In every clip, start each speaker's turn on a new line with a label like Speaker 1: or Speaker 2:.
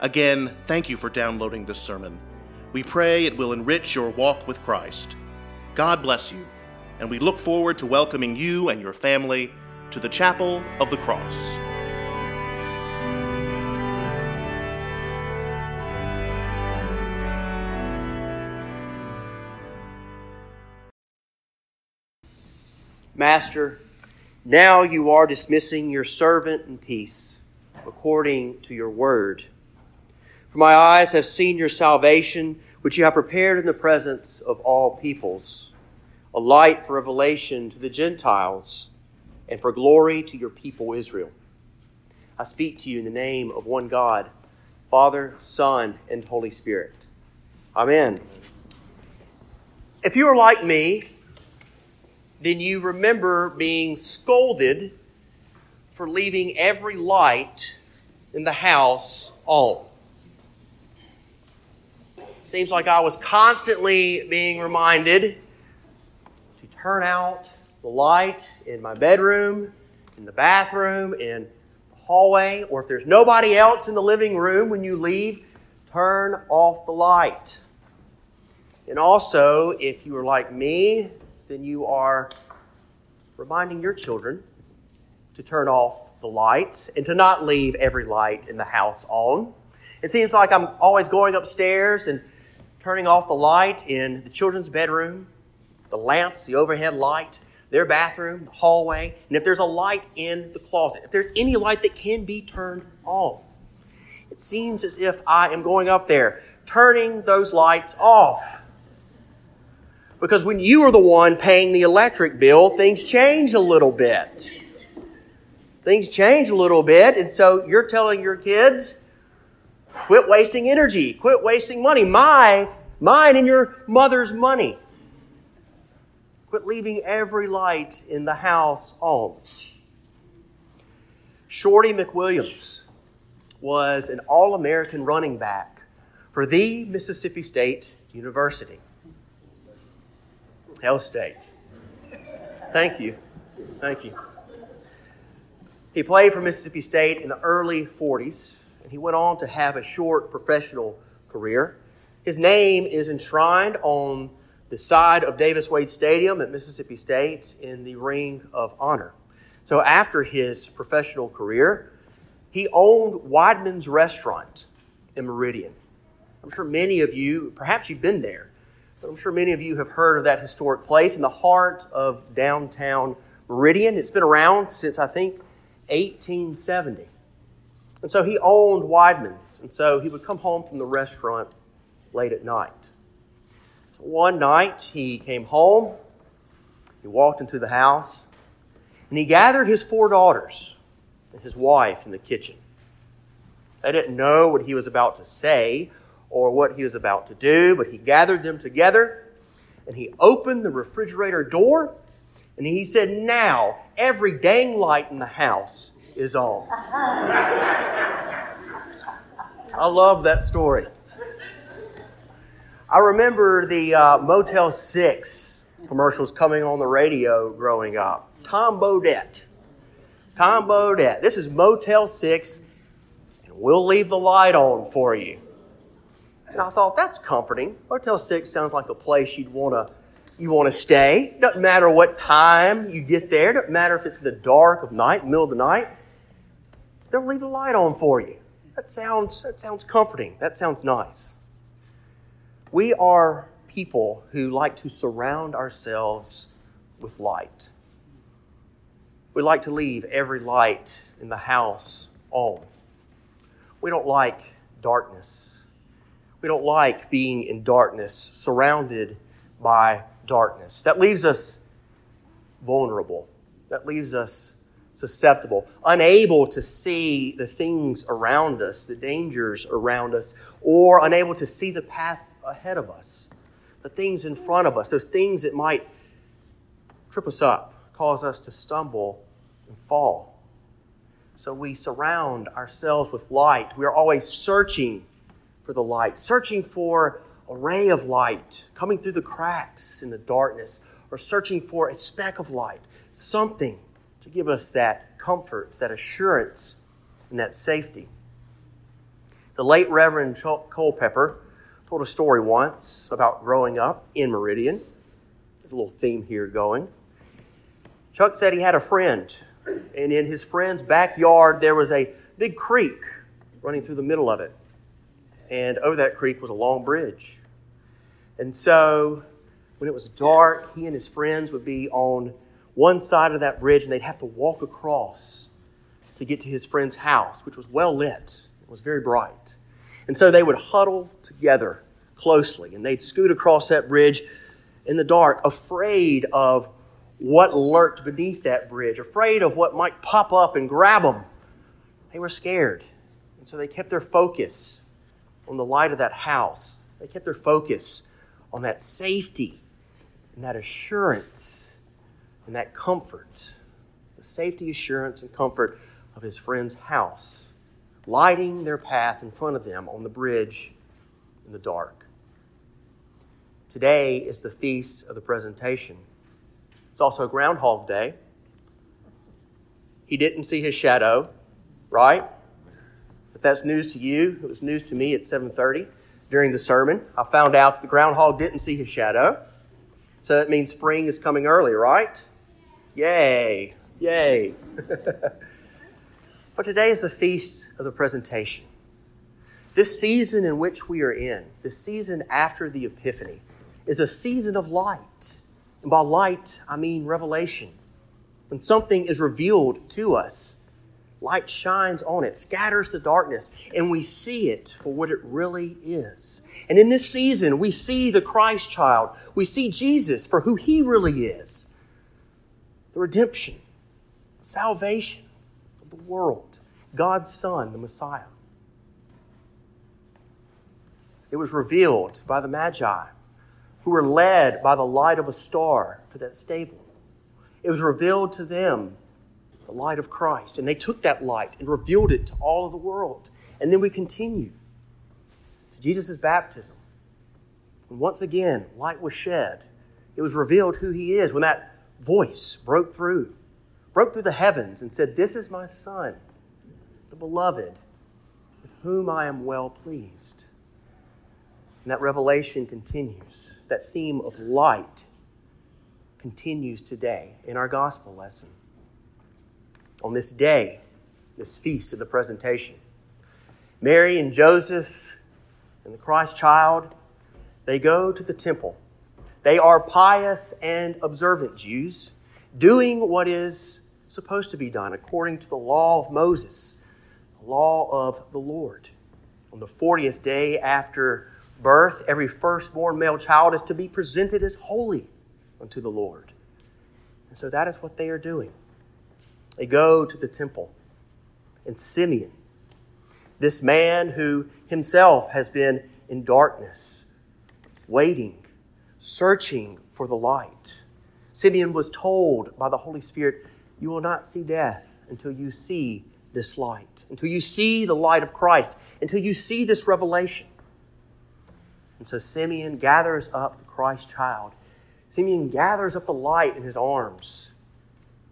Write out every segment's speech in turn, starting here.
Speaker 1: Again, thank you for downloading this sermon. We pray it will enrich your walk with Christ. God bless you, and we look forward to welcoming you and your family to the Chapel of the Cross.
Speaker 2: Master, now you are dismissing your servant in peace, according to your word. For my eyes have seen your salvation, which you have prepared in the presence of all peoples, a light for revelation to the Gentiles and for glory to your people Israel. I speak to you in the name of one God, Father, Son, and Holy Spirit. Amen. If you are like me, then you remember being scolded for leaving every light in the house on. Seems like I was constantly being reminded to turn out the light in my bedroom, in the bathroom, in the hallway, or if there's nobody else in the living room when you leave, turn off the light. And also, if you are like me, then you are reminding your children to turn off the lights and to not leave every light in the house on. It seems like I'm always going upstairs and turning off the light in the children's bedroom, the lamps, the overhead light, their bathroom, the hallway, and if there's a light in the closet, if there's any light that can be turned on. It seems as if I am going up there, turning those lights off. Because when you are the one paying the electric bill, things change a little bit. Things change a little bit, and so you're telling your kids, Quit wasting energy. Quit wasting money. My, mine and your mother's money. Quit leaving every light in the house on. Shorty McWilliams was an All American running back for the Mississippi State University. Hail State. Thank you. Thank you. He played for Mississippi State in the early 40s and he went on to have a short professional career. His name is enshrined on the side of Davis Wade Stadium at Mississippi State in the Ring of Honor. So after his professional career, he owned Weidmann's Restaurant in Meridian. I'm sure many of you, perhaps you've been there, but I'm sure many of you have heard of that historic place in the heart of downtown Meridian. It's been around since I think 1870. And so he owned Weidmann's. And so he would come home from the restaurant late at night. So one night he came home, he walked into the house, and he gathered his four daughters and his wife in the kitchen. They didn't know what he was about to say or what he was about to do, but he gathered them together and he opened the refrigerator door and he said, Now, every dang light in the house is all. I love that story. I remember the uh, Motel 6 commercials coming on the radio growing up. Tom Bodett. Tom Bodett. This is Motel 6, and we'll leave the light on for you. And I thought, that's comforting. Motel 6 sounds like a place you'd want to you want to stay. Doesn't matter what time you get there. Doesn't matter if it's the dark of night, middle of the night. They'll leave the light on for you. That sounds, that sounds comforting. That sounds nice. We are people who like to surround ourselves with light. We like to leave every light in the house on. We don't like darkness. We don't like being in darkness, surrounded by darkness. That leaves us vulnerable. That leaves us susceptible, unable to see the things around us, the dangers around us, or unable to see the path ahead of us, the things in front of us, those things that might trip us up, cause us to stumble and fall. So we surround ourselves with light. We are always searching for the light, searching for a ray of light coming through the cracks in the darkness, or searching for a speck of light, something to give us that comfort, that assurance, and that safety. The late Reverend Culpeper told a story once about growing up in Meridian. There's a little theme here going. Chuck said he had a friend, and in his friend's backyard there was a big creek running through the middle of it. And over that creek was a long bridge. And so when it was dark, he and his friends would be on one side of that bridge and they'd have to walk across to get to his friend's house, which was well lit. It was very bright. And so they would huddle together closely and they'd scoot across that bridge in the dark, afraid of what lurked beneath that bridge, afraid of what might pop up and grab them. They were scared. And so they kept their focus on the light of that house. They kept their focus on that safety and that assurance and that comfort, the safety, assurance, and comfort of his friend's house, lighting their path in front of them on the bridge in the dark. Today is the feast of the presentation. It's also Groundhog Day. He didn't see his shadow, right? If that's news to you, it was news to me at 7:30 during the sermon. I found out the groundhog didn't see his shadow. So that means spring is coming early, right? Yay! Yay! but today is the feast of the presentation. This season in which we are in, the season after the Epiphany, is a season of light. And by light, I mean revelation. When something is revealed to us, light shines on it, scatters the darkness, and we see it for what it really is. And in this season, we see the Christ child. We see Jesus for who he really is the redemption, salvation of the world, God's Son, the Messiah. It was revealed by the Magi, who were led by the light of a star to that stable. It was revealed to them the light of Christ. And they took that light and revealed it to all of the world. And then we continue to Jesus' baptism. And once again, light was shed. It was revealed who he is when that voice broke through, broke through the heavens and said, This is my Son, the beloved, with whom I am well pleased. And that revelation continues. That theme of light continues today in our gospel lesson on this day, this feast of the presentation. Mary and Joseph and the Christ child, they go to the temple. They are pious and observant Jews, doing what is supposed to be done according to the law of Moses, the law of the Lord. On the 40th day after birth, every firstborn male child is to be presented as holy unto the Lord. And so that is what they are doing. They go to the temple. And Simeon, this man who himself has been in darkness, waiting, searching for the light. Simeon was told by the Holy Spirit, You will not see death until you see this light, until you see the light of Christ, until you see this revelation. And so Simeon gathers up the Christ child. Simeon gathers up the light in his arms.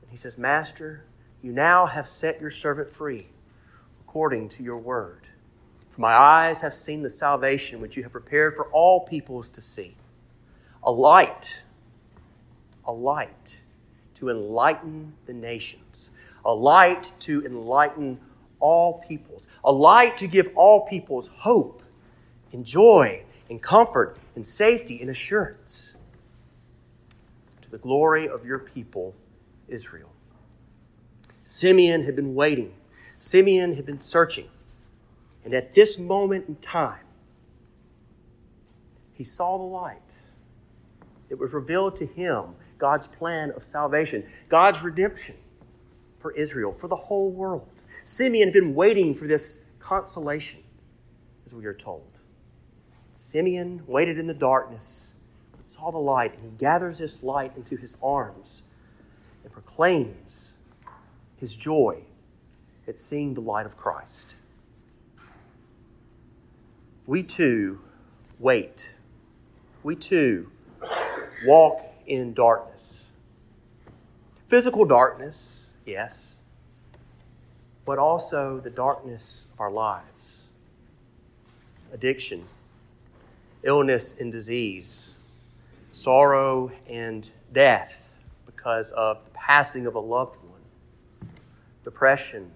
Speaker 2: And he says, Master, you now have set your servant free according to your word. For my eyes have seen the salvation which you have prepared for all peoples to see. A light, a light to enlighten the nations, a light to enlighten all peoples, a light to give all peoples hope and joy and comfort and safety and assurance to the glory of your people, Israel. Simeon had been waiting, Simeon had been searching. And at this moment in time, he saw the light. It was revealed to him God's plan of salvation, God's redemption for Israel, for the whole world. Simeon had been waiting for this consolation, as we are told. Simeon waited in the darkness, saw the light, and he gathers this light into his arms and proclaims his joy at seeing the light of Christ. We too wait. We too walk in darkness. Physical darkness, yes, but also the darkness of our lives addiction, illness and disease, sorrow and death because of the passing of a loved one, depression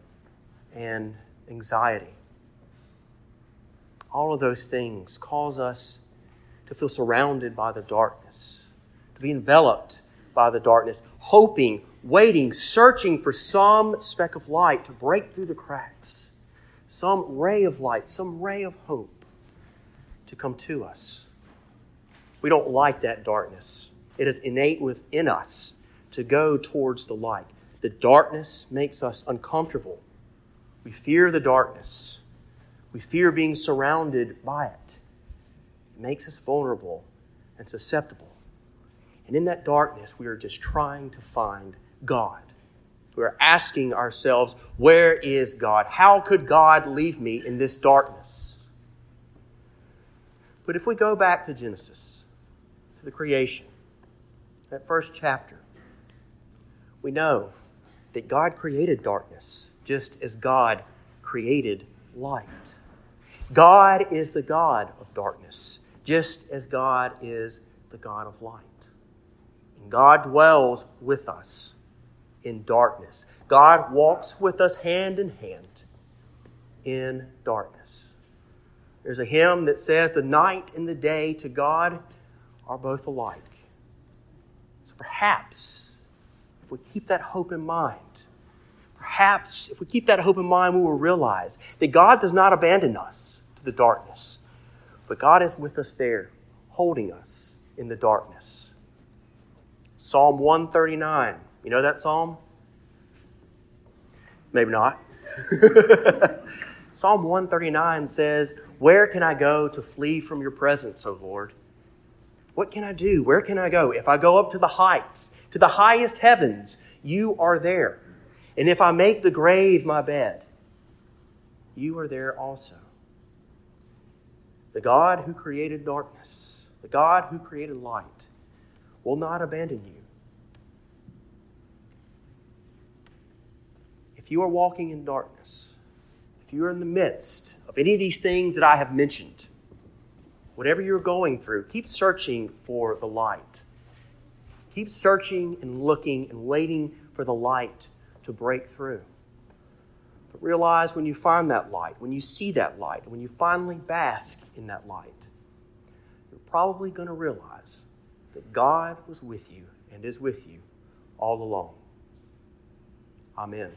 Speaker 2: and anxiety. All of those things cause us to feel surrounded by the darkness, to be enveloped by the darkness, hoping, waiting, searching for some speck of light to break through the cracks, some ray of light, some ray of hope to come to us. We don't like that darkness. It is innate within us to go towards the light. The darkness makes us uncomfortable. We fear the darkness. We fear being surrounded by it. It makes us vulnerable and susceptible. And in that darkness, we are just trying to find God. We are asking ourselves, Where is God? How could God leave me in this darkness? But if we go back to Genesis, to the creation, that first chapter, we know that God created darkness just as God created light. God is the God of darkness, just as God is the God of light. God dwells with us in darkness. God walks with us hand in hand in darkness. There's a hymn that says, The night and the day to God are both alike. So perhaps, if we keep that hope in mind, perhaps if we keep that hope in mind, we will realize that God does not abandon us to the darkness, but God is with us there, holding us in the darkness. Psalm 139. You know that psalm? Maybe not. Psalm 139 says, Where can I go to flee from your presence, O Lord? What can I do? Where can I go? If I go up to the heights, to the highest heavens, you are there. And if I make the grave my bed, you are there also. The God who created darkness, the God who created light, will not abandon you. If you are walking in darkness, if you are in the midst of any of these things that I have mentioned, whatever you're going through, keep searching for the light. Keep searching and looking and waiting for the light to break through. But realize when you find that light, when you see that light, when you finally bask in that light, you're probably going to realize that God was with you and is with you all along. Amen.